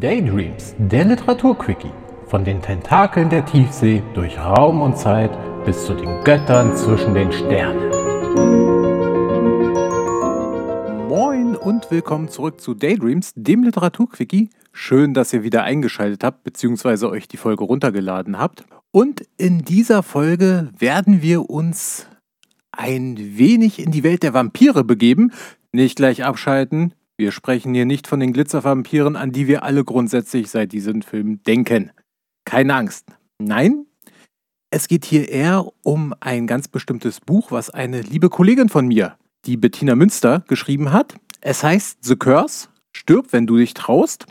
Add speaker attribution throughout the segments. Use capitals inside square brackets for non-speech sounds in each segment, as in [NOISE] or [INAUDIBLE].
Speaker 1: Daydreams, der Literaturquickie. Von den Tentakeln der Tiefsee durch Raum und Zeit bis zu den Göttern zwischen den Sternen. Moin und willkommen zurück zu Daydreams, dem Literaturquickie. Schön, dass ihr wieder eingeschaltet habt bzw. euch die Folge runtergeladen habt. Und in dieser Folge werden wir uns ein wenig in die Welt der Vampire begeben. Nicht gleich abschalten, wir sprechen hier nicht von den Glitzervampiren, an die wir alle grundsätzlich seit diesem Film denken. Keine Angst. Nein, es geht hier eher um ein ganz bestimmtes Buch, was eine liebe Kollegin von mir, die Bettina Münster, geschrieben hat. Es heißt The Curse, stirb, wenn du dich traust.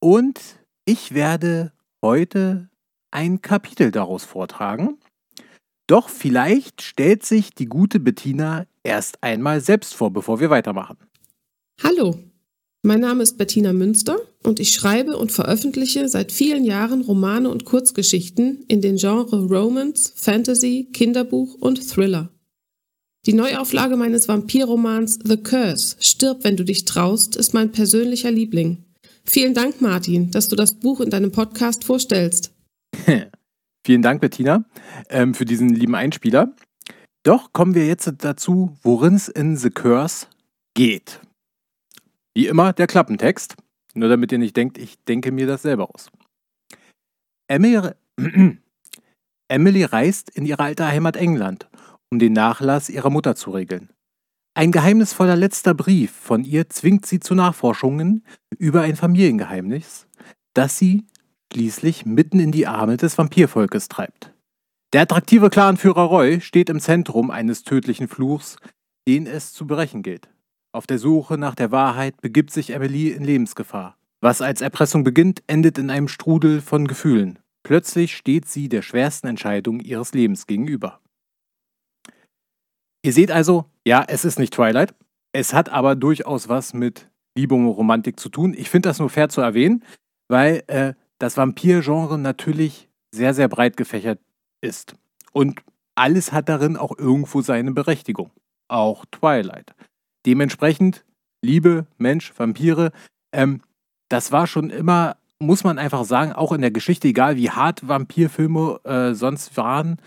Speaker 1: Und ich werde heute ein Kapitel daraus vortragen. Doch vielleicht stellt sich die gute Bettina erst einmal selbst vor, bevor wir weitermachen.
Speaker 2: Hallo, mein Name ist Bettina Münster und ich schreibe und veröffentliche seit vielen Jahren Romane und Kurzgeschichten in den Genres Romance, Fantasy, Kinderbuch und Thriller. Die Neuauflage meines Vampirromans The Curse, Stirb, wenn du dich traust, ist mein persönlicher Liebling. Vielen Dank, Martin, dass du das Buch in deinem Podcast vorstellst. [LAUGHS]
Speaker 1: Vielen Dank, Bettina, ähm, für diesen lieben Einspieler. Doch kommen wir jetzt dazu, worin es in The Curse geht. Wie immer der Klappentext, nur damit ihr nicht denkt, ich denke mir das selber aus. Emily, [CLEARS THROAT] Emily reist in ihre alte Heimat England, um den Nachlass ihrer Mutter zu regeln. Ein geheimnisvoller letzter Brief von ihr zwingt sie zu Nachforschungen über ein Familiengeheimnis, das sie schließlich mitten in die Arme des Vampirvolkes treibt. Der attraktive Clanführer Roy steht im Zentrum eines tödlichen Fluchs, den es zu brechen gilt. Auf der Suche nach der Wahrheit begibt sich Emily in Lebensgefahr. Was als Erpressung beginnt, endet in einem Strudel von Gefühlen. Plötzlich steht sie der schwersten Entscheidung ihres Lebens gegenüber. Ihr seht also, ja, es ist nicht Twilight. Es hat aber durchaus was mit Liebe und Romantik zu tun. Ich finde das nur fair zu erwähnen, weil äh, das Vampir-Genre natürlich sehr, sehr breit gefächert ist. Und alles hat darin auch irgendwo seine Berechtigung. Auch Twilight. Dementsprechend, Liebe, Mensch, Vampire, ähm, das war schon immer, muss man einfach sagen, auch in der Geschichte, egal wie hart Vampirfilme äh, sonst waren,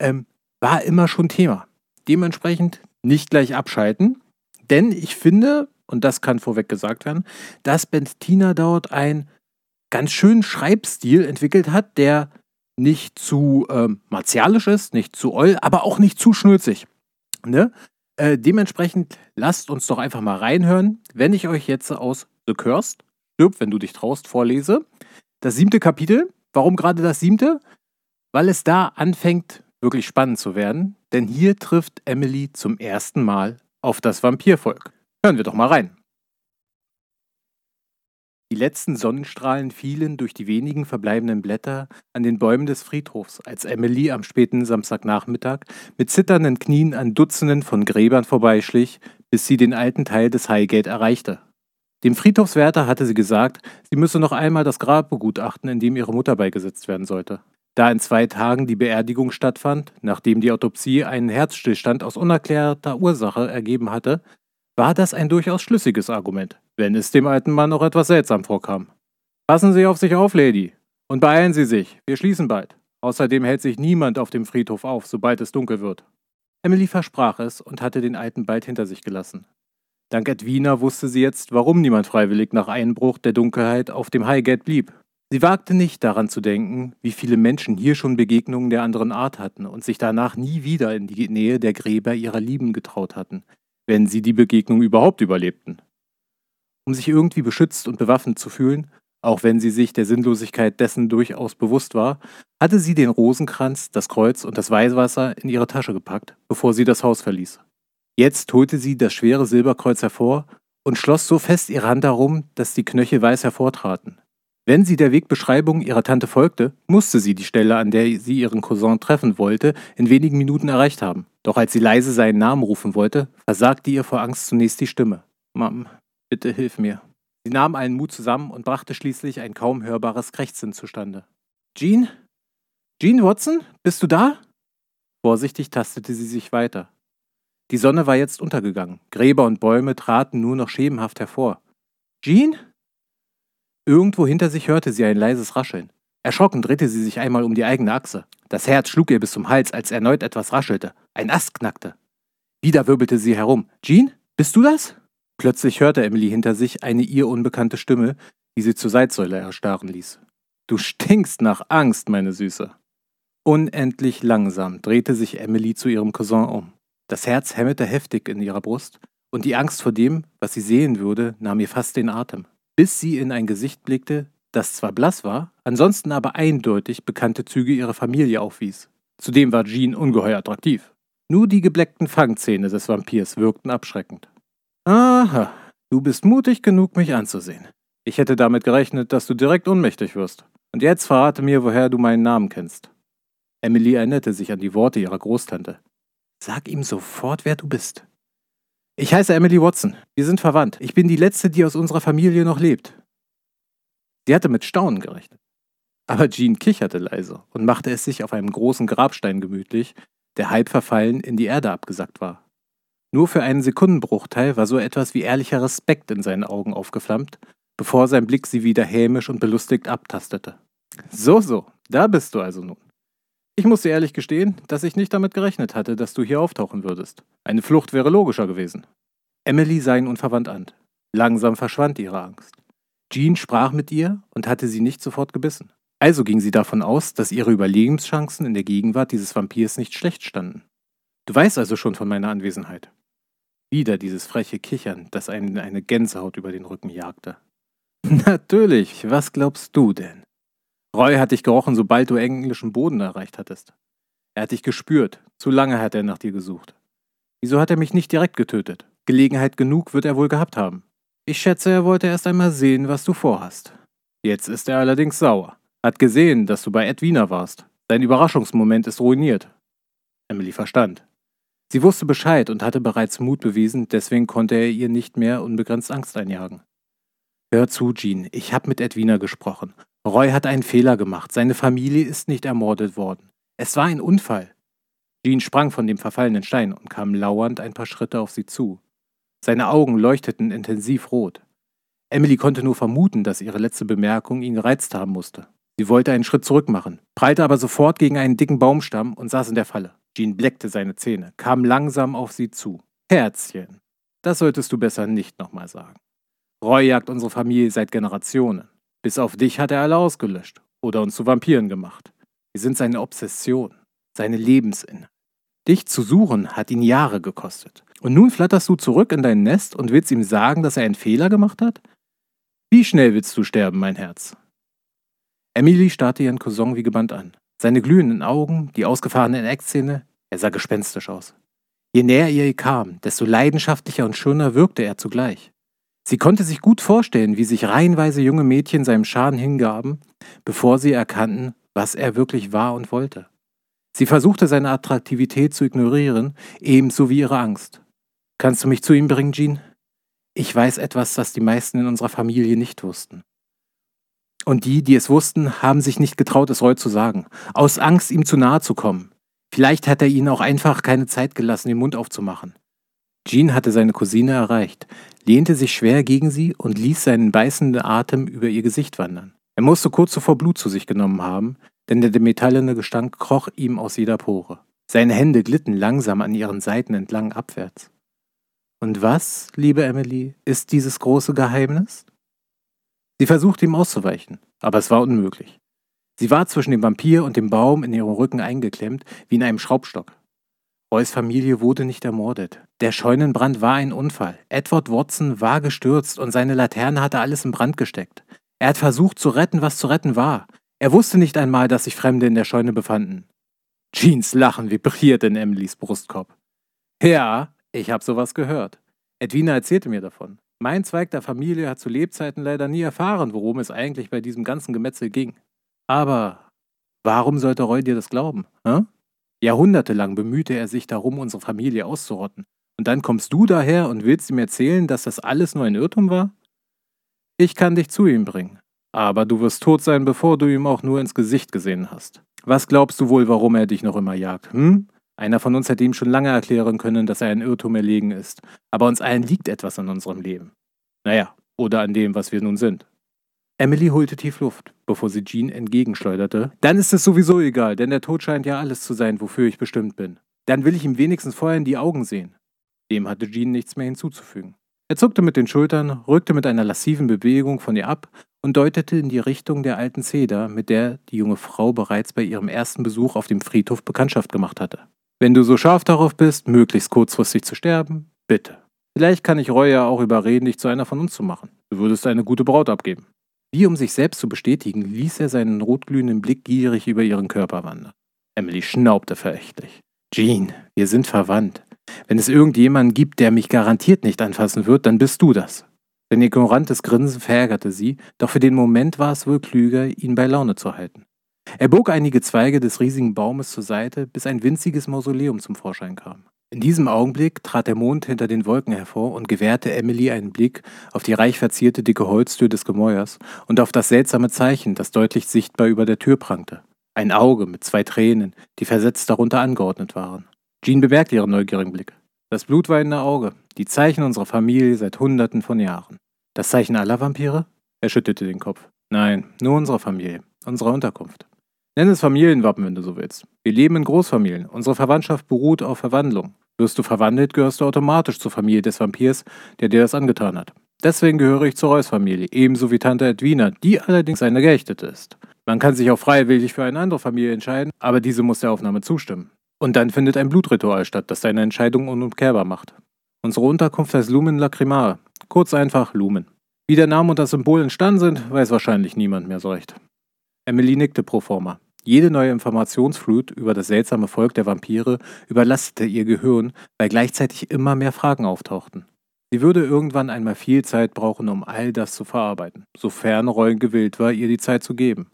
Speaker 1: ähm, war immer schon Thema. Dementsprechend nicht gleich abschalten, denn ich finde, und das kann vorweg gesagt werden, dass Bettina dort einen ganz schönen Schreibstil entwickelt hat, der nicht zu ähm, martialisch ist, nicht zu oll, aber auch nicht zu schnulzig. Ne? Äh, dementsprechend lasst uns doch einfach mal reinhören, wenn ich euch jetzt aus The Cursed, stirb, wenn du dich traust, vorlese. Das siebte Kapitel. Warum gerade das siebte? Weil es da anfängt, wirklich spannend zu werden, denn hier trifft Emily zum ersten Mal auf das Vampirvolk. Hören wir doch mal rein. Die letzten Sonnenstrahlen fielen durch die wenigen verbleibenden Blätter an den Bäumen des Friedhofs, als Emily am späten Samstagnachmittag mit zitternden Knien an Dutzenden von Gräbern vorbeischlich, bis sie den alten Teil des Highgate erreichte. Dem Friedhofswärter hatte sie gesagt, sie müsse noch einmal das Grab begutachten, in dem ihre Mutter beigesetzt werden sollte. Da in zwei Tagen die Beerdigung stattfand, nachdem die Autopsie einen Herzstillstand aus unerklärter Ursache ergeben hatte, war das ein durchaus schlüssiges Argument, wenn es dem alten Mann noch etwas seltsam vorkam. Passen Sie auf sich auf, Lady. Und beeilen Sie sich, wir schließen bald. Außerdem hält sich niemand auf dem Friedhof auf, sobald es dunkel wird. Emily versprach es und hatte den Alten bald hinter sich gelassen. Dank Edwina wusste sie jetzt, warum niemand freiwillig nach Einbruch der Dunkelheit auf dem Highgate blieb. Sie wagte nicht daran zu denken, wie viele Menschen hier schon Begegnungen der anderen Art hatten und sich danach nie wieder in die Nähe der Gräber ihrer Lieben getraut hatten, wenn sie die Begegnung überhaupt überlebten. Um sich irgendwie beschützt und bewaffnet zu fühlen, auch wenn sie sich der Sinnlosigkeit dessen durchaus bewusst war, hatte sie den Rosenkranz, das Kreuz und das Weihwasser in ihre Tasche gepackt, bevor sie das Haus verließ. Jetzt holte sie das schwere Silberkreuz hervor und schloss so fest ihre Hand darum, dass die Knöchel weiß hervortraten. Wenn sie der Wegbeschreibung ihrer Tante folgte, musste sie die Stelle, an der sie ihren Cousin treffen wollte, in wenigen Minuten erreicht haben. Doch als sie leise seinen Namen rufen wollte, versagte ihr vor Angst zunächst die Stimme. Mom, bitte hilf mir. Sie nahm allen Mut zusammen und brachte schließlich ein kaum hörbares Krächzen zustande. Jean? Jean Watson? Bist du da? Vorsichtig tastete sie sich weiter. Die Sonne war jetzt untergegangen. Gräber und Bäume traten nur noch schemenhaft hervor. Jean? Irgendwo hinter sich hörte sie ein leises Rascheln. Erschrocken drehte sie sich einmal um die eigene Achse. Das Herz schlug ihr bis zum Hals, als erneut etwas raschelte. Ein Ast knackte. Wieder wirbelte sie herum. Jean, bist du das? Plötzlich hörte Emily hinter sich eine ihr unbekannte Stimme, die sie zur Seitsäule erstarren ließ. Du stinkst nach Angst, meine Süße. Unendlich langsam drehte sich Emily zu ihrem Cousin um. Das Herz hämmerte heftig in ihrer Brust, und die Angst vor dem, was sie sehen würde, nahm ihr fast den Atem, bis sie in ein Gesicht blickte, das zwar blass war, ansonsten aber eindeutig bekannte Züge ihrer Familie aufwies. Zudem war Jean ungeheuer attraktiv. Nur die gebleckten Fangzähne des Vampirs wirkten abschreckend. Aha, du bist mutig genug, mich anzusehen. Ich hätte damit gerechnet, dass du direkt ohnmächtig wirst. Und jetzt verrate mir, woher du meinen Namen kennst. Emily erinnerte sich an die Worte ihrer Großtante. Sag ihm sofort, wer du bist. Ich heiße Emily Watson. Wir sind verwandt. Ich bin die letzte, die aus unserer Familie noch lebt. Sie hatte mit Staunen gerechnet. Aber Jean kicherte leise und machte es sich auf einem großen Grabstein gemütlich, der halb verfallen in die Erde abgesackt war. Nur für einen Sekundenbruchteil war so etwas wie ehrlicher Respekt in seinen Augen aufgeflammt, bevor sein Blick sie wieder hämisch und belustigt abtastete. So, so, da bist du also nun. Ich muss dir ehrlich gestehen, dass ich nicht damit gerechnet hatte, dass du hier auftauchen würdest. Eine Flucht wäre logischer gewesen. Emily sah ihn unverwandt an. Langsam verschwand ihre Angst. Jean sprach mit ihr und hatte sie nicht sofort gebissen. Also ging sie davon aus, dass ihre Überlebenschancen in der Gegenwart dieses Vampirs nicht schlecht standen. Du weißt also schon von meiner Anwesenheit. Wieder dieses freche Kichern, das einen eine Gänsehaut über den Rücken jagte. [LAUGHS] Natürlich, was glaubst du denn? Roy hat dich gerochen, sobald du englischen Boden erreicht hattest. Er hat dich gespürt. Zu lange hat er nach dir gesucht. Wieso hat er mich nicht direkt getötet? Gelegenheit genug wird er wohl gehabt haben. Ich schätze, er wollte erst einmal sehen, was du vorhast. Jetzt ist er allerdings sauer. Hat gesehen, dass du bei Edwina warst. Sein Überraschungsmoment ist ruiniert. Emily verstand. Sie wusste Bescheid und hatte bereits Mut bewiesen, deswegen konnte er ihr nicht mehr unbegrenzt Angst einjagen. Hör zu, Jean, ich habe mit Edwina gesprochen Roy hat einen Fehler gemacht. Seine Familie ist nicht ermordet worden. Es war ein Unfall. Jean sprang von dem verfallenen Stein und kam lauernd ein paar Schritte auf sie zu. Seine Augen leuchteten intensiv rot. Emily konnte nur vermuten, dass ihre letzte Bemerkung ihn gereizt haben musste. Sie wollte einen Schritt zurück machen, prallte aber sofort gegen einen dicken Baumstamm und saß in der Falle. Jean bleckte seine Zähne, kam langsam auf sie zu. Herzchen, das solltest du besser nicht nochmal sagen. Roy jagt unsere Familie seit Generationen. Bis auf dich hat er alle ausgelöscht oder uns zu Vampiren gemacht. Wir sind seine Obsession, seine Lebensinne. Dich zu suchen hat ihn Jahre gekostet. Und nun flatterst du zurück in dein Nest und willst ihm sagen, dass er einen Fehler gemacht hat? Wie schnell willst du sterben, mein Herz? Emily starrte ihren Cousin wie gebannt an. Seine glühenden Augen, die ausgefahrenen Eckzähne, er sah gespenstisch aus. Je näher ihr kam, desto leidenschaftlicher und schöner wirkte er zugleich. Sie konnte sich gut vorstellen, wie sich reihenweise junge Mädchen seinem Schaden hingaben, bevor sie erkannten, was er wirklich war und wollte. Sie versuchte seine Attraktivität zu ignorieren, ebenso wie ihre Angst. Kannst du mich zu ihm bringen, Jean? Ich weiß etwas, das die meisten in unserer Familie nicht wussten. Und die, die es wussten, haben sich nicht getraut, es Roy zu sagen, aus Angst, ihm zu nahe zu kommen. Vielleicht hat er ihnen auch einfach keine Zeit gelassen, den Mund aufzumachen. Jean hatte seine Cousine erreicht, lehnte sich schwer gegen sie und ließ seinen beißenden Atem über ihr Gesicht wandern. Er musste kurz zuvor Blut zu sich genommen haben, denn der metallene Gestank kroch ihm aus jeder Pore. Seine Hände glitten langsam an ihren Seiten entlang abwärts. Und was, liebe Emily, ist dieses große Geheimnis? Sie versuchte ihm auszuweichen, aber es war unmöglich. Sie war zwischen dem Vampir und dem Baum in ihrem Rücken eingeklemmt, wie in einem Schraubstock. Roys Familie wurde nicht ermordet. Der Scheunenbrand war ein Unfall. Edward Watson war gestürzt und seine Laterne hatte alles in Brand gesteckt. Er hat versucht zu retten, was zu retten war. Er wusste nicht einmal, dass sich Fremde in der Scheune befanden. Jeans Lachen vibrierte in Emilys Brustkorb. Ja, ich habe sowas gehört. Edwina erzählte mir davon. Mein Zweig der Familie hat zu Lebzeiten leider nie erfahren, worum es eigentlich bei diesem ganzen Gemetzel ging. Aber warum sollte Roy dir das glauben? Hä? Jahrhundertelang bemühte er sich darum, unsere Familie auszurotten. Und dann kommst du daher und willst ihm erzählen, dass das alles nur ein Irrtum war? Ich kann dich zu ihm bringen. Aber du wirst tot sein, bevor du ihm auch nur ins Gesicht gesehen hast. Was glaubst du wohl, warum er dich noch immer jagt, hm? Einer von uns hätte ihm schon lange erklären können, dass er ein Irrtum erlegen ist. Aber uns allen liegt etwas an unserem Leben. Naja, oder an dem, was wir nun sind. Emily holte tief Luft, bevor sie Jean entgegenschleuderte. Dann ist es sowieso egal, denn der Tod scheint ja alles zu sein, wofür ich bestimmt bin. Dann will ich ihm wenigstens vorher in die Augen sehen. Dem hatte Jean nichts mehr hinzuzufügen. Er zuckte mit den Schultern, rückte mit einer lassiven Bewegung von ihr ab und deutete in die Richtung der alten Zeder, mit der die junge Frau bereits bei ihrem ersten Besuch auf dem Friedhof Bekanntschaft gemacht hatte. Wenn du so scharf darauf bist, möglichst kurzfristig zu sterben, bitte. Vielleicht kann ich ja auch überreden, dich zu einer von uns zu machen. Du würdest eine gute Braut abgeben. Wie um sich selbst zu bestätigen, ließ er seinen rotglühenden Blick gierig über ihren Körper wandern. Emily schnaubte verächtlich. Jean, wir sind verwandt. Wenn es irgendjemanden gibt, der mich garantiert nicht anfassen wird, dann bist du das. Sein ignorantes Grinsen verärgerte sie, doch für den Moment war es wohl klüger, ihn bei Laune zu halten. Er bog einige Zweige des riesigen Baumes zur Seite, bis ein winziges Mausoleum zum Vorschein kam. In diesem Augenblick trat der Mond hinter den Wolken hervor und gewährte Emily einen Blick auf die reich verzierte dicke Holztür des Gemäuers und auf das seltsame Zeichen, das deutlich sichtbar über der Tür prangte. Ein Auge mit zwei Tränen, die versetzt darunter angeordnet waren. Jean bemerkte ihren neugierigen Blick. Das blutweinende Auge, die Zeichen unserer Familie seit Hunderten von Jahren. Das Zeichen aller Vampire? Er schüttelte den Kopf. Nein, nur unserer Familie, unserer Unterkunft. Nenn es Familienwappen, wenn du so willst. Wir leben in Großfamilien. Unsere Verwandtschaft beruht auf Verwandlung. Wirst du verwandelt, gehörst du automatisch zur Familie des Vampirs, der dir das angetan hat. Deswegen gehöre ich zur Reus-Familie, ebenso wie Tante Edwina, die allerdings eine Geächtete ist. Man kann sich auch freiwillig für eine andere Familie entscheiden, aber diese muss der Aufnahme zustimmen. Und dann findet ein Blutritual statt, das deine Entscheidung unumkehrbar macht. Unsere Unterkunft heißt Lumen Lacrimare, kurz einfach Lumen. Wie der Name und das Symbol entstanden sind, weiß wahrscheinlich niemand mehr so recht. Emily nickte pro forma. Jede neue Informationsflut über das seltsame Volk der Vampire überlastete ihr Gehirn, weil gleichzeitig immer mehr Fragen auftauchten. Sie würde irgendwann einmal viel Zeit brauchen, um all das zu verarbeiten, sofern Rollen gewillt war, ihr die Zeit zu geben.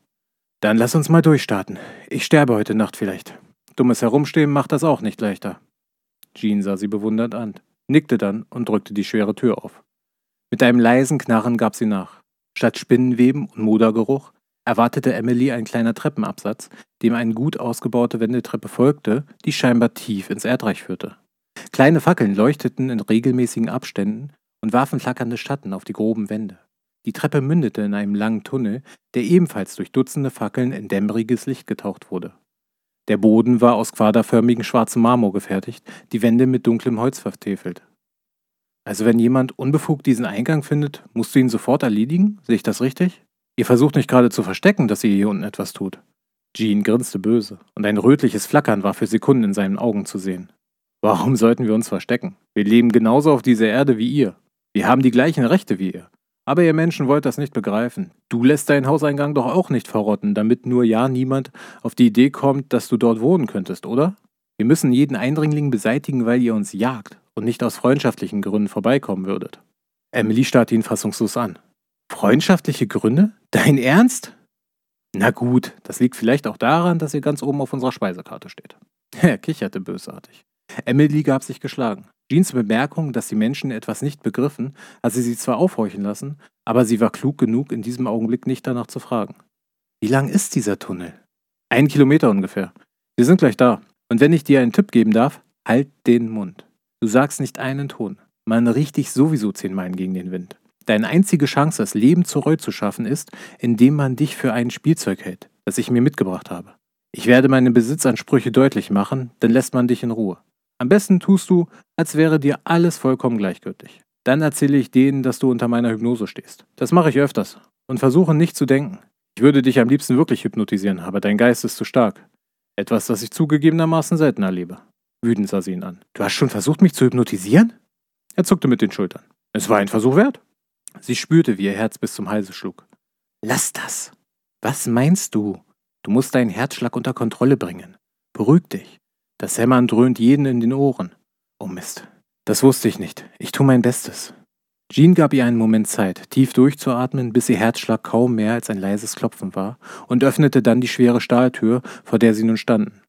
Speaker 1: Dann lass uns mal durchstarten. Ich sterbe heute Nacht vielleicht. Dummes Herumstehen macht das auch nicht leichter. Jean sah sie bewundernd an, nickte dann und drückte die schwere Tür auf. Mit einem leisen Knarren gab sie nach. Statt Spinnenweben und Modergeruch erwartete Emily ein kleiner Treppenabsatz, dem eine gut ausgebaute Wendeltreppe folgte, die scheinbar tief ins Erdreich führte. Kleine Fackeln leuchteten in regelmäßigen Abständen und warfen flackernde Schatten auf die groben Wände. Die Treppe mündete in einem langen Tunnel, der ebenfalls durch Dutzende Fackeln in dämmeriges Licht getaucht wurde. Der Boden war aus quaderförmigem schwarzem Marmor gefertigt, die Wände mit dunklem Holz vertäfelt. Also wenn jemand unbefugt diesen Eingang findet, musst du ihn sofort erledigen? Sehe ich das richtig? Ihr versucht nicht gerade zu verstecken, dass ihr hier unten etwas tut. Jean grinste böse, und ein rötliches Flackern war für Sekunden in seinen Augen zu sehen. Warum sollten wir uns verstecken? Wir leben genauso auf dieser Erde wie ihr. Wir haben die gleichen Rechte wie ihr. Aber ihr Menschen wollt das nicht begreifen. Du lässt deinen Hauseingang doch auch nicht verrotten, damit nur ja niemand auf die Idee kommt, dass du dort wohnen könntest, oder? Wir müssen jeden Eindringling beseitigen, weil ihr uns jagt und nicht aus freundschaftlichen Gründen vorbeikommen würdet. Emily starrte ihn fassungslos an. Freundschaftliche Gründe? Dein Ernst? Na gut, das liegt vielleicht auch daran, dass ihr ganz oben auf unserer Speisekarte steht. [LAUGHS] Er kicherte bösartig. Emily gab sich geschlagen. Jeans Bemerkung, dass die Menschen etwas nicht begriffen, hatte sie zwar aufhorchen lassen, aber sie war klug genug, in diesem Augenblick nicht danach zu fragen. Wie lang ist dieser Tunnel? Ein Kilometer ungefähr. Wir sind gleich da. Und wenn ich dir einen Tipp geben darf, halt den Mund. Du sagst nicht einen Ton. Man riecht dich sowieso zehn Meilen gegen den Wind. Deine einzige Chance, das Leben zu schaffen, ist, indem man dich für ein Spielzeug hält, das ich mir mitgebracht habe. Ich werde meine Besitzansprüche deutlich machen, dann lässt man dich in Ruhe. Am besten tust du, als wäre dir alles vollkommen gleichgültig. Dann erzähle ich denen, dass du unter meiner Hypnose stehst. Das mache ich öfters. Und versuche nicht zu denken. Ich würde dich am liebsten wirklich hypnotisieren, aber dein Geist ist zu stark. Etwas, das ich zugegebenermaßen selten erlebe. Wütend sah sie ihn an. Du hast schon versucht, mich zu hypnotisieren? Er zuckte mit den Schultern. Es war ein Versuch wert. Sie spürte, wie ihr Herz bis zum Halse schlug. Lass das. Was meinst du? Du musst deinen Herzschlag unter Kontrolle bringen. Beruhig dich. Das Hämmern dröhnt jeden in den Ohren. Oh Mist. Das wusste ich nicht. Ich tue mein Bestes. Jean gab ihr einen Moment Zeit, tief durchzuatmen, bis ihr Herzschlag kaum mehr als ein leises Klopfen war, und öffnete dann die schwere Stahltür, vor der sie nun standen.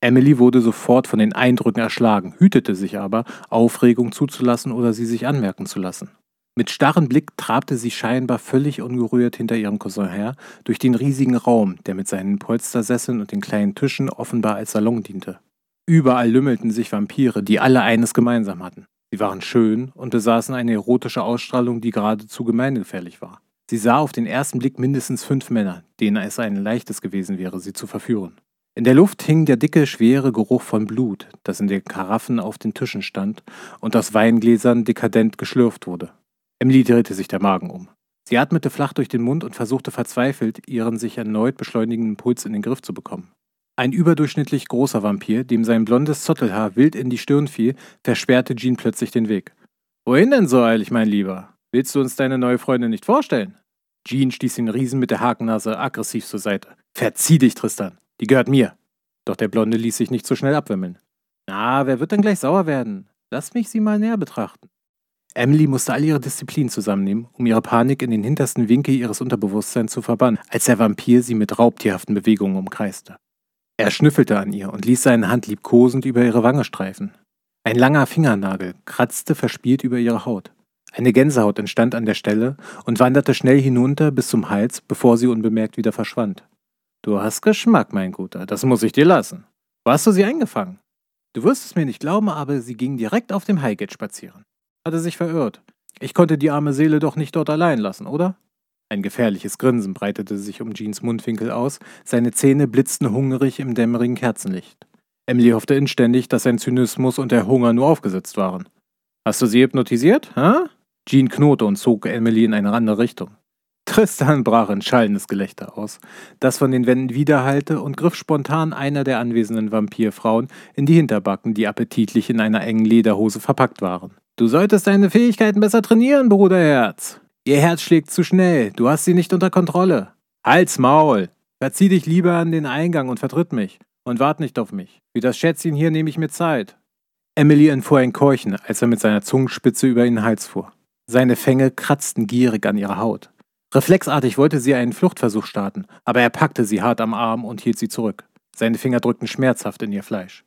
Speaker 1: Emily wurde sofort von den Eindrücken erschlagen, hütete sich aber, Aufregung zuzulassen oder sie sich anmerken zu lassen. Mit starrem Blick trabte sie scheinbar völlig ungerührt hinter ihrem Cousin her durch den riesigen Raum, der mit seinen Polstersesseln und den kleinen Tischen offenbar als Salon diente. Überall lümmelten sich Vampire, die alle eines gemeinsam hatten. Sie waren schön und besaßen eine erotische Ausstrahlung, die geradezu gemeingefährlich war. Sie sah auf den ersten Blick mindestens fünf Männer, denen es ein leichtes gewesen wäre, sie zu verführen. In der Luft hing der dicke, schwere Geruch von Blut, das in den Karaffen auf den Tischen stand und aus Weingläsern dekadent geschlürft wurde. Emily drehte sich der Magen um. Sie atmete flach durch den Mund und versuchte verzweifelt, ihren sich erneut beschleunigenden Puls in den Griff zu bekommen. Ein überdurchschnittlich großer Vampir, dem sein blondes Zottelhaar wild in die Stirn fiel, versperrte Jean plötzlich den Weg. Wohin denn so eilig, mein Lieber? Willst du uns deine neue Freundin nicht vorstellen? Jean stieß den Riesen mit der Hakennase aggressiv zur Seite. Verzieh dich, Tristan. Die gehört mir. Doch der Blonde ließ sich nicht so schnell abwimmeln. Na, wer wird denn gleich sauer werden? Lass mich sie mal näher betrachten. Emily musste all ihre Disziplin zusammennehmen, um ihre Panik in den hintersten Winkel ihres Unterbewusstseins zu verbannen, als der Vampir sie mit raubtierhaften Bewegungen umkreiste. Er schnüffelte an ihr und ließ seine Hand liebkosend über ihre Wange streifen. Ein langer Fingernagel kratzte verspielt über ihre Haut. Eine Gänsehaut entstand an der Stelle und wanderte schnell hinunter bis zum Hals, bevor sie unbemerkt wieder verschwand. Du hast Geschmack, mein Guter, das muss ich dir lassen. Wo hast du sie eingefangen? Du wirst es mir nicht glauben, aber sie ging direkt auf dem Highgate spazieren. Hatte sich verirrt. Ich konnte die arme Seele doch nicht dort allein lassen, oder? Ein gefährliches Grinsen breitete sich um Jeans Mundwinkel aus, seine Zähne blitzten hungrig im dämmerigen Kerzenlicht. Emily hoffte inständig, dass sein Zynismus und der Hunger nur aufgesetzt waren. Hast du sie hypnotisiert, hä? Jean knurrte und zog Emily in eine andere Richtung. Tristan brach in schallendes Gelächter aus, das von den Wänden widerhallte und griff spontan einer der anwesenden Vampirfrauen in die Hinterbacken, die appetitlich in einer engen Lederhose verpackt waren. Du solltest deine Fähigkeiten besser trainieren, Bruderherz. Ihr Herz schlägt zu schnell, du hast sie nicht unter Kontrolle. Halt's Maul! Verzieh dich lieber an den Eingang und vertritt mich. Und wart nicht auf mich. Für das Schätzchen hier nehme ich mir Zeit. Emily entfuhr ein Keuchen, als er mit seiner Zungenspitze über ihren Hals fuhr. Seine Fänge kratzten gierig an ihrer Haut. Reflexartig wollte sie einen Fluchtversuch starten, aber er packte sie hart am Arm und hielt sie zurück. Seine Finger drückten schmerzhaft in ihr Fleisch.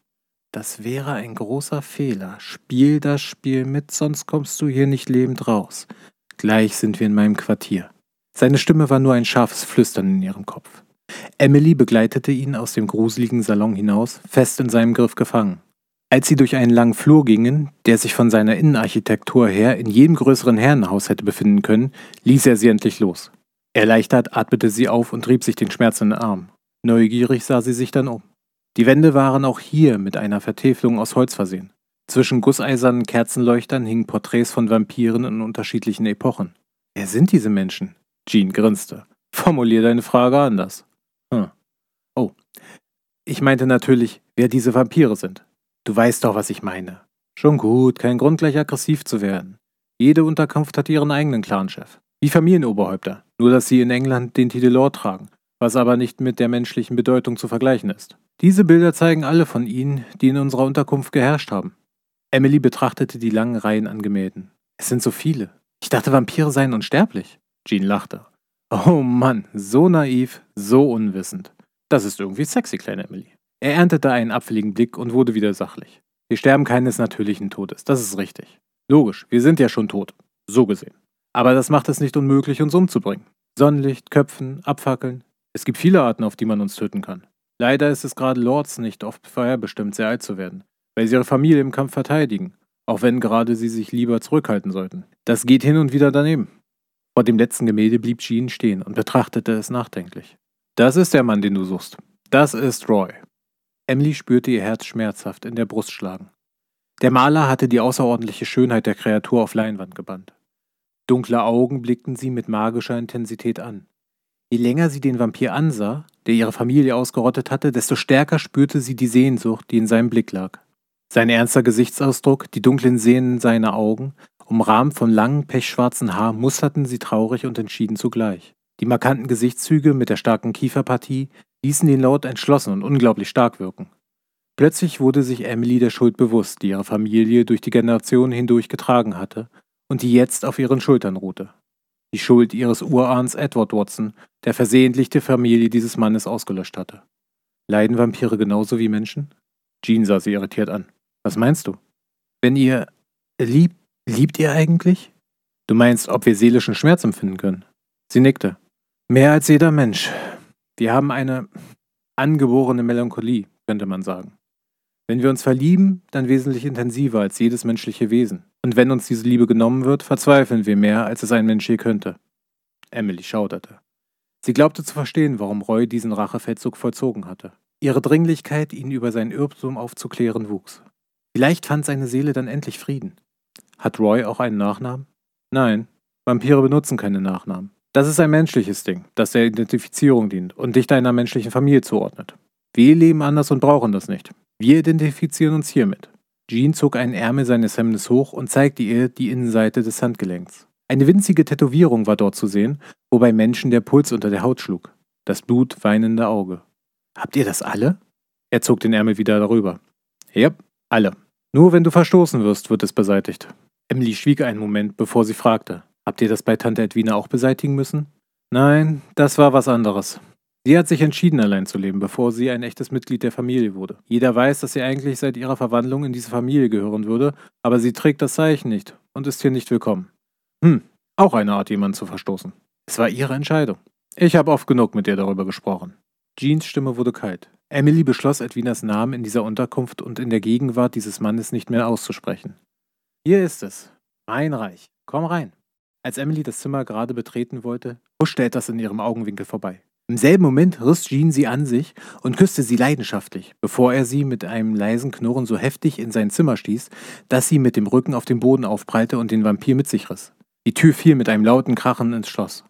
Speaker 1: Das wäre ein großer Fehler. Spiel das Spiel mit, sonst kommst du hier nicht lebend raus. Gleich sind wir in meinem Quartier. Seine Stimme war nur ein scharfes Flüstern in ihrem Kopf. Emily begleitete ihn aus dem gruseligen Salon hinaus, fest in seinem Griff gefangen. Als sie durch einen langen Flur gingen, der sich von seiner Innenarchitektur her in jedem größeren Herrenhaus hätte befinden können, ließ er sie endlich los. Erleichtert atmete sie auf und rieb sich den Schmerz in den Arm. Neugierig sah sie sich dann um. Die Wände waren auch hier mit einer Vertäfelung aus Holz versehen. Zwischen gusseisernen Kerzenleuchtern hingen Porträts von Vampiren in unterschiedlichen Epochen. Wer sind diese Menschen? Jean grinste. Formulier deine Frage anders. Hm. Oh. Ich meinte natürlich, wer diese Vampire sind. Du weißt doch, was ich meine. Schon gut, kein Grund, gleich aggressiv zu werden. Jede Unterkunft hat ihren eigenen Clanchef. Wie Familienoberhäupter, nur dass sie in England den Titel Lord tragen, was aber nicht mit der menschlichen Bedeutung zu vergleichen ist. Diese Bilder zeigen alle von ihnen, die in unserer Unterkunft geherrscht haben. Emily betrachtete die langen Reihen an Gemälden. Es sind so viele. Ich dachte, Vampire seien unsterblich. Jean lachte. Oh Mann, so naiv, so unwissend. Das ist irgendwie sexy, kleine Emily. Er erntete einen abfälligen Blick und wurde wieder sachlich. Wir sterben keines natürlichen Todes, das ist richtig. Logisch, wir sind ja schon tot. So gesehen. Aber das macht es nicht unmöglich, uns umzubringen. Sonnenlicht, Köpfen, Abfackeln. Es gibt viele Arten, auf die man uns töten kann. Leider ist es gerade Lords nicht oft vorherbestimmt, sehr alt zu werden, weil sie ihre Familie im Kampf verteidigen, auch wenn gerade sie sich lieber zurückhalten sollten. Das geht hin und wieder daneben. Vor dem letzten Gemälde blieb Jean stehen und betrachtete es nachdenklich. Das ist der Mann, den du suchst. Das ist Roy. Emily spürte ihr Herz schmerzhaft in der Brust schlagen. Der Maler hatte die außerordentliche Schönheit der Kreatur auf Leinwand gebannt. Dunkle Augen blickten sie mit magischer Intensität an. Je länger sie den Vampir ansah, der ihre Familie ausgerottet hatte, desto stärker spürte sie die Sehnsucht, die in seinem Blick lag. Sein ernster Gesichtsausdruck, die dunklen Sehnen seiner Augen, umrahmt von langem, pechschwarzen Haar, musterten sie traurig und entschieden zugleich. Die markanten Gesichtszüge mit der starken Kieferpartie, ließen den Lord entschlossen und unglaublich stark wirken. Plötzlich wurde sich Emily der Schuld bewusst, die ihre Familie durch die Generationen hindurch getragen hatte und die jetzt auf ihren Schultern ruhte. Die Schuld ihres Urahns Edward Watson, der versehentlich die Familie dieses Mannes ausgelöscht hatte. Leiden Vampire genauso wie Menschen? Jean sah sie irritiert an. Was meinst du? Wenn ihr liebt, liebt ihr eigentlich? Du meinst, ob wir seelischen Schmerz empfinden können? Sie nickte. Mehr als jeder Mensch, wir haben eine angeborene Melancholie, könnte man sagen. Wenn wir uns verlieben, dann wesentlich intensiver als jedes menschliche Wesen. Und wenn uns diese Liebe genommen wird, verzweifeln wir mehr, als es ein Mensch je könnte. Emily schauderte. Sie glaubte zu verstehen, warum Roy diesen Rachefeldzug vollzogen hatte. Ihre Dringlichkeit, ihn über seinen Irrtum aufzuklären, wuchs. Vielleicht fand seine Seele dann endlich Frieden. Hat Roy auch einen Nachnamen? Nein, Vampire benutzen keine Nachnamen. Das ist ein menschliches Ding, das der Identifizierung dient und dich deiner menschlichen Familie zuordnet. Wir leben anders und brauchen das nicht. Wir identifizieren uns hiermit. Jean zog einen Ärmel seines Hemdes hoch und zeigte ihr die Innenseite des Handgelenks. Eine winzige Tätowierung war dort zu sehen, wo bei Menschen der Puls unter der Haut schlug. Das Blut weinende Auge. Habt ihr das alle? Er zog den Ärmel wieder darüber. Ja, alle. Nur wenn du verstoßen wirst, wird es beseitigt. Emily schwieg einen Moment, bevor sie fragte. Habt ihr das bei Tante Edwina auch beseitigen müssen? Nein, das war was anderes. Sie hat sich entschieden, allein zu leben, bevor sie ein echtes Mitglied der Familie wurde. Jeder weiß, dass sie eigentlich seit ihrer Verwandlung in diese Familie gehören würde, aber sie trägt das Zeichen nicht und ist hier nicht willkommen. Hm, auch eine Art, jemanden zu verstoßen. Es war ihre Entscheidung. Ich habe oft genug mit ihr darüber gesprochen. Jeans Stimme wurde kalt. Emily beschloss, Edwinas Namen in dieser Unterkunft und in der Gegenwart dieses Mannes nicht mehr auszusprechen. Hier ist es. Mein Reich. Komm rein. Als Emily das Zimmer gerade betreten wollte, huschte etwas in ihrem Augenwinkel vorbei. Im selben Moment riss Jean sie an sich und küsste sie leidenschaftlich, bevor er sie mit einem leisen Knurren so heftig in sein Zimmer stieß, dass sie mit dem Rücken auf den Boden aufprallte und den Vampir mit sich riss. Die Tür fiel mit einem lauten Krachen ins Schloss.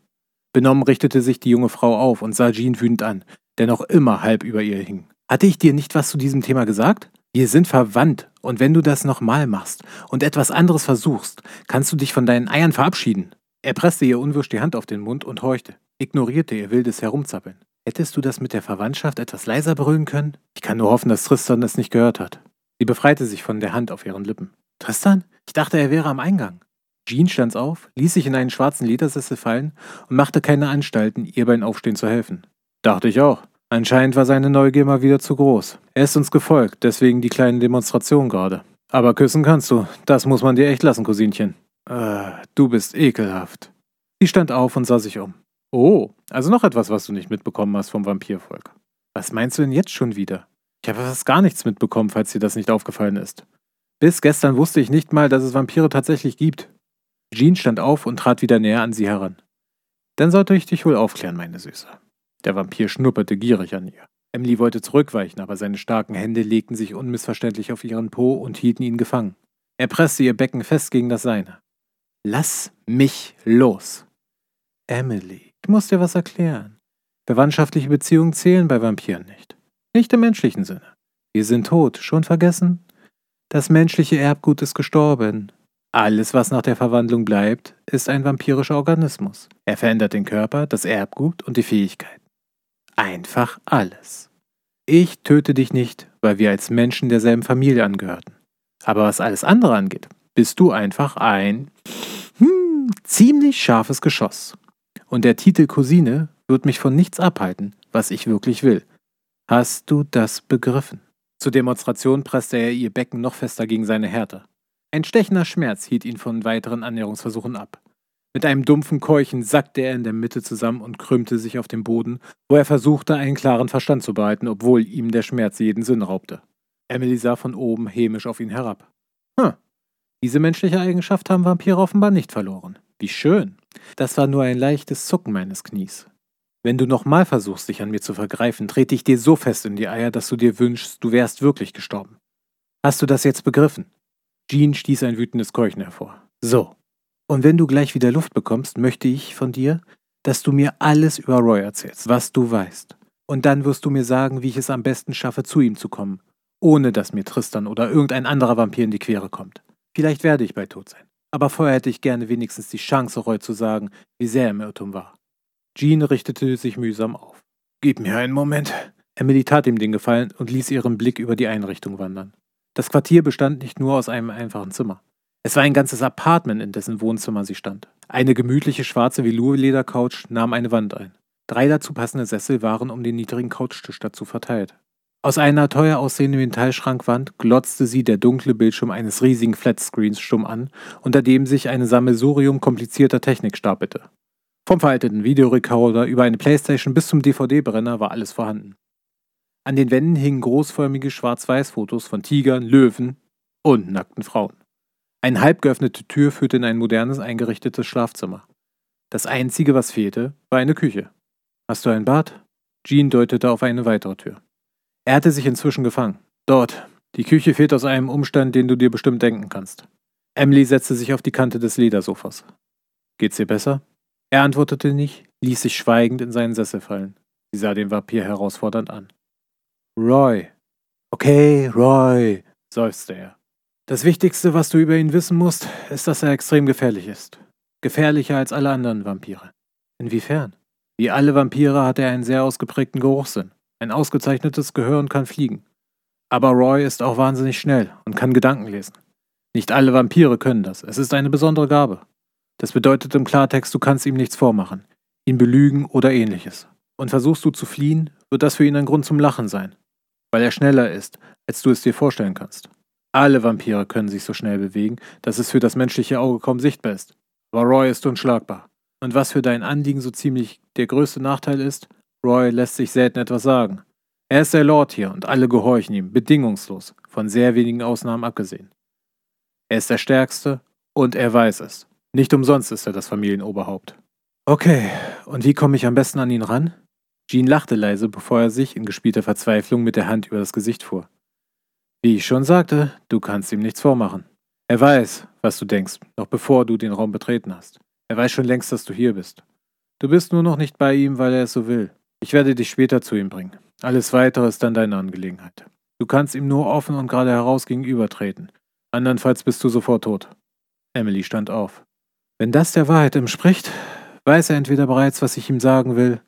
Speaker 1: Benommen richtete sich die junge Frau auf und sah Jean wütend an, der noch immer halb über ihr hing. Hatte ich dir nicht was zu diesem Thema gesagt? Wir sind verwandt, und wenn du das nochmal machst und etwas anderes versuchst, kannst du dich von deinen Eiern verabschieden. Er presste ihr unwirsch die Hand auf den Mund und horchte ignorierte ihr wildes Herumzappeln. Hättest du das mit der Verwandtschaft etwas leiser brüllen können? Ich kann nur hoffen, dass Tristan das nicht gehört hat. Sie befreite sich von der Hand auf ihren Lippen. Tristan? Ich dachte, er wäre am Eingang. Jean stand auf, ließ sich in einen schwarzen Ledersessel fallen und machte keine Anstalten, ihr beim Aufstehen zu helfen. Dachte ich auch. Anscheinend war seine Neugier mal wieder zu groß. Er ist uns gefolgt, deswegen die kleine Demonstration gerade. Aber küssen kannst du. Das muss man dir echt lassen, Cousinchen. Äh, du bist ekelhaft. Sie stand auf und sah sich um. Oh, also noch etwas, was du nicht mitbekommen hast vom Vampirvolk. Was meinst du denn jetzt schon wieder? Ich habe fast gar nichts mitbekommen, falls dir das nicht aufgefallen ist. Bis gestern wusste ich nicht mal, dass es Vampire tatsächlich gibt. Jean stand auf und trat wieder näher an sie heran. Dann sollte ich dich wohl aufklären, meine Süße. Der Vampir schnupperte gierig an ihr. Emily wollte zurückweichen, aber seine starken Hände legten sich unmissverständlich auf ihren Po und hielten ihn gefangen. Er presste ihr Becken fest gegen das seine. Lass mich los. Emily, ich muss dir was erklären. Verwandtschaftliche Beziehungen zählen bei Vampiren nicht. Nicht im menschlichen Sinne. Wir sind tot, schon vergessen? Das menschliche Erbgut ist gestorben. Alles, was nach der Verwandlung bleibt, ist ein vampirischer Organismus. Er verändert den Körper, das Erbgut und die Fähigkeiten. Einfach alles. Ich töte dich nicht, weil wir als Menschen derselben Familie angehörten. Aber was alles andere angeht, bist du einfach ein hm, ziemlich scharfes Geschoss. Und der Titel Cousine wird mich von nichts abhalten, was ich wirklich will. Hast du das begriffen? Zur Demonstration presste er ihr Becken noch fester gegen seine Härte. Ein stechender Schmerz hielt ihn von weiteren Annäherungsversuchen ab. Mit einem dumpfen Keuchen sackte er in der Mitte zusammen und krümmte sich auf dem Boden, wo er versuchte, einen klaren Verstand zu behalten, obwohl ihm der Schmerz jeden Sinn raubte. Emily sah von oben hämisch auf ihn herab. Hm, diese menschliche Eigenschaft haben Vampire offenbar nicht verloren. Wie schön. Das war nur ein leichtes Zucken meines Knies. Wenn du nochmal versuchst, dich an mir zu vergreifen, trete ich dir so fest in die Eier, dass du dir wünschst, du wärst wirklich gestorben. Hast du das jetzt begriffen? Jean stieß ein wütendes Keuchen hervor. So. Und wenn du gleich wieder Luft bekommst, möchte ich von dir, dass du mir alles über Roy erzählst, was du weißt. Und dann wirst du mir sagen, wie ich es am besten schaffe, zu ihm zu kommen, ohne dass mir Tristan oder irgendein anderer Vampir in die Quere kommt. Vielleicht werde ich bei Tod sein. Aber vorher hätte ich gerne wenigstens die Chance, Roy zu sagen, wie sehr er im Irrtum war. Jean richtete sich mühsam auf. Gib mir einen Moment. Emily tat ihm den Gefallen und ließ ihren Blick über die Einrichtung wandern. Das Quartier bestand nicht nur aus einem einfachen Zimmer. Es war ein ganzes Apartment, in dessen Wohnzimmer sie stand. Eine gemütliche schwarze Velour-Ledercouch nahm eine Wand ein. Drei dazu passende Sessel waren um den niedrigen Couchtisch dazu verteilt. Aus einer teuer aussehenden Metallschrankwand glotzte sie der dunkle Bildschirm eines riesigen Flatscreens stumm an, unter dem sich ein Sammelsurium komplizierter Technik stapelte. Vom veralteten Videorekorder über eine Playstation bis zum DVD-Brenner war alles vorhanden. An den Wänden hingen großförmige Schwarz-Weiß-Fotos von Tigern, Löwen und nackten Frauen. Eine halb geöffnete Tür führte in ein modernes, eingerichtetes Schlafzimmer. Das Einzige, was fehlte, war eine Küche. Hast du ein Bad? Jean deutete auf eine weitere Tür. Er hatte sich inzwischen gefangen. Dort. Die Küche fehlt aus einem Umstand, den du dir bestimmt denken kannst. Emily setzte sich auf die Kante des Ledersofas. Geht's dir besser? Er antwortete nicht, ließ sich schweigend in seinen Sessel fallen. Sie sah den Vampir herausfordernd an. Roy. Okay, Roy, seufzte er. Das Wichtigste, was du über ihn wissen musst, ist, dass er extrem gefährlich ist. Gefährlicher als alle anderen Vampire. Inwiefern? Wie alle Vampire hat er einen sehr ausgeprägten Geruchssinn. Ein ausgezeichnetes Gehör und kann fliegen. Aber Roy ist auch wahnsinnig schnell und kann Gedanken lesen. Nicht alle Vampire können das. Es ist eine besondere Gabe. Das bedeutet im Klartext, du kannst ihm nichts vormachen, ihn belügen oder ähnliches. Und versuchst du zu fliehen, wird das für ihn ein Grund zum Lachen sein, weil er schneller ist, als du es dir vorstellen kannst. Alle Vampire können sich so schnell bewegen, dass es für das menschliche Auge kaum sichtbar ist. Aber Roy ist unschlagbar. Und was für dein Anliegen so ziemlich der größte Nachteil ist, Roy lässt sich selten etwas sagen. Er ist der Lord hier und alle gehorchen ihm, bedingungslos, von sehr wenigen Ausnahmen abgesehen. Er ist der Stärkste und er weiß es. Nicht umsonst ist er das Familienoberhaupt. Okay, und wie komme ich am besten an ihn ran? Jean lachte leise, bevor er sich in gespielter Verzweiflung mit der Hand über das Gesicht fuhr. Wie ich schon sagte, du kannst ihm nichts vormachen. Er weiß, was du denkst, noch bevor du den Raum betreten hast. Er weiß schon längst, dass du hier bist. Du bist nur noch nicht bei ihm, weil er es so will. Ich werde dich später zu ihm bringen. Alles weitere ist dann deine Angelegenheit. Du kannst ihm nur offen und gerade heraus gegenübertreten. Andernfalls bist du sofort tot. Emily stand auf. Wenn das der Wahrheit entspricht, weiß er entweder bereits, was ich ihm sagen will,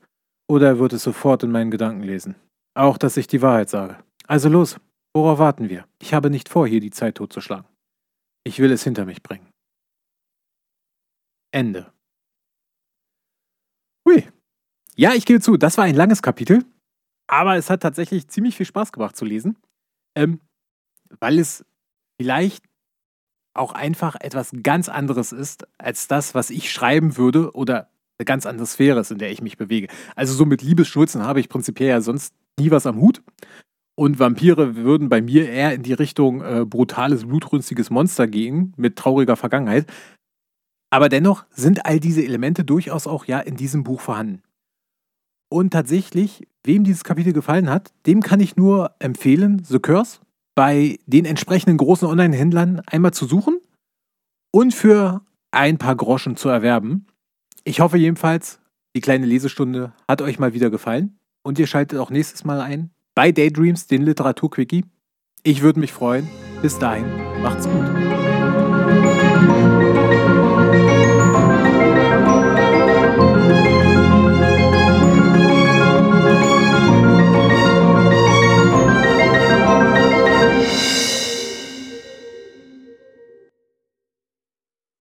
Speaker 1: oder er wird es sofort in meinen Gedanken lesen. Auch, dass ich die Wahrheit sage. Also los, worauf warten wir? Ich habe nicht vor, hier die Zeit totzuschlagen. Ich will es hinter mich bringen. Ende. Ja, ich gebe zu, das war ein langes Kapitel. Aber es hat tatsächlich ziemlich viel Spaß gemacht zu lesen, ähm, weil es vielleicht auch einfach etwas ganz anderes ist als das, was ich schreiben würde oder eine ganz andere Sphäre ist, in der ich mich bewege. Also so mit Liebesschulzen habe ich prinzipiell ja sonst nie was am Hut. Und Vampire würden bei mir eher in die Richtung äh, brutales, blutrünstiges Monster gehen, mit trauriger Vergangenheit. Aber dennoch sind all diese Elemente durchaus auch ja in diesem Buch vorhanden. Und tatsächlich, wem dieses Kapitel gefallen hat, dem kann ich nur empfehlen, The Curse bei den entsprechenden großen Online-Händlern einmal zu suchen und für ein paar Groschen zu erwerben. Ich hoffe jedenfalls, die kleine Lesestunde hat euch mal wieder gefallen und ihr schaltet auch nächstes Mal ein bei Daydreams, den Literaturquickie. Ich würde mich freuen. Bis dahin, macht's gut.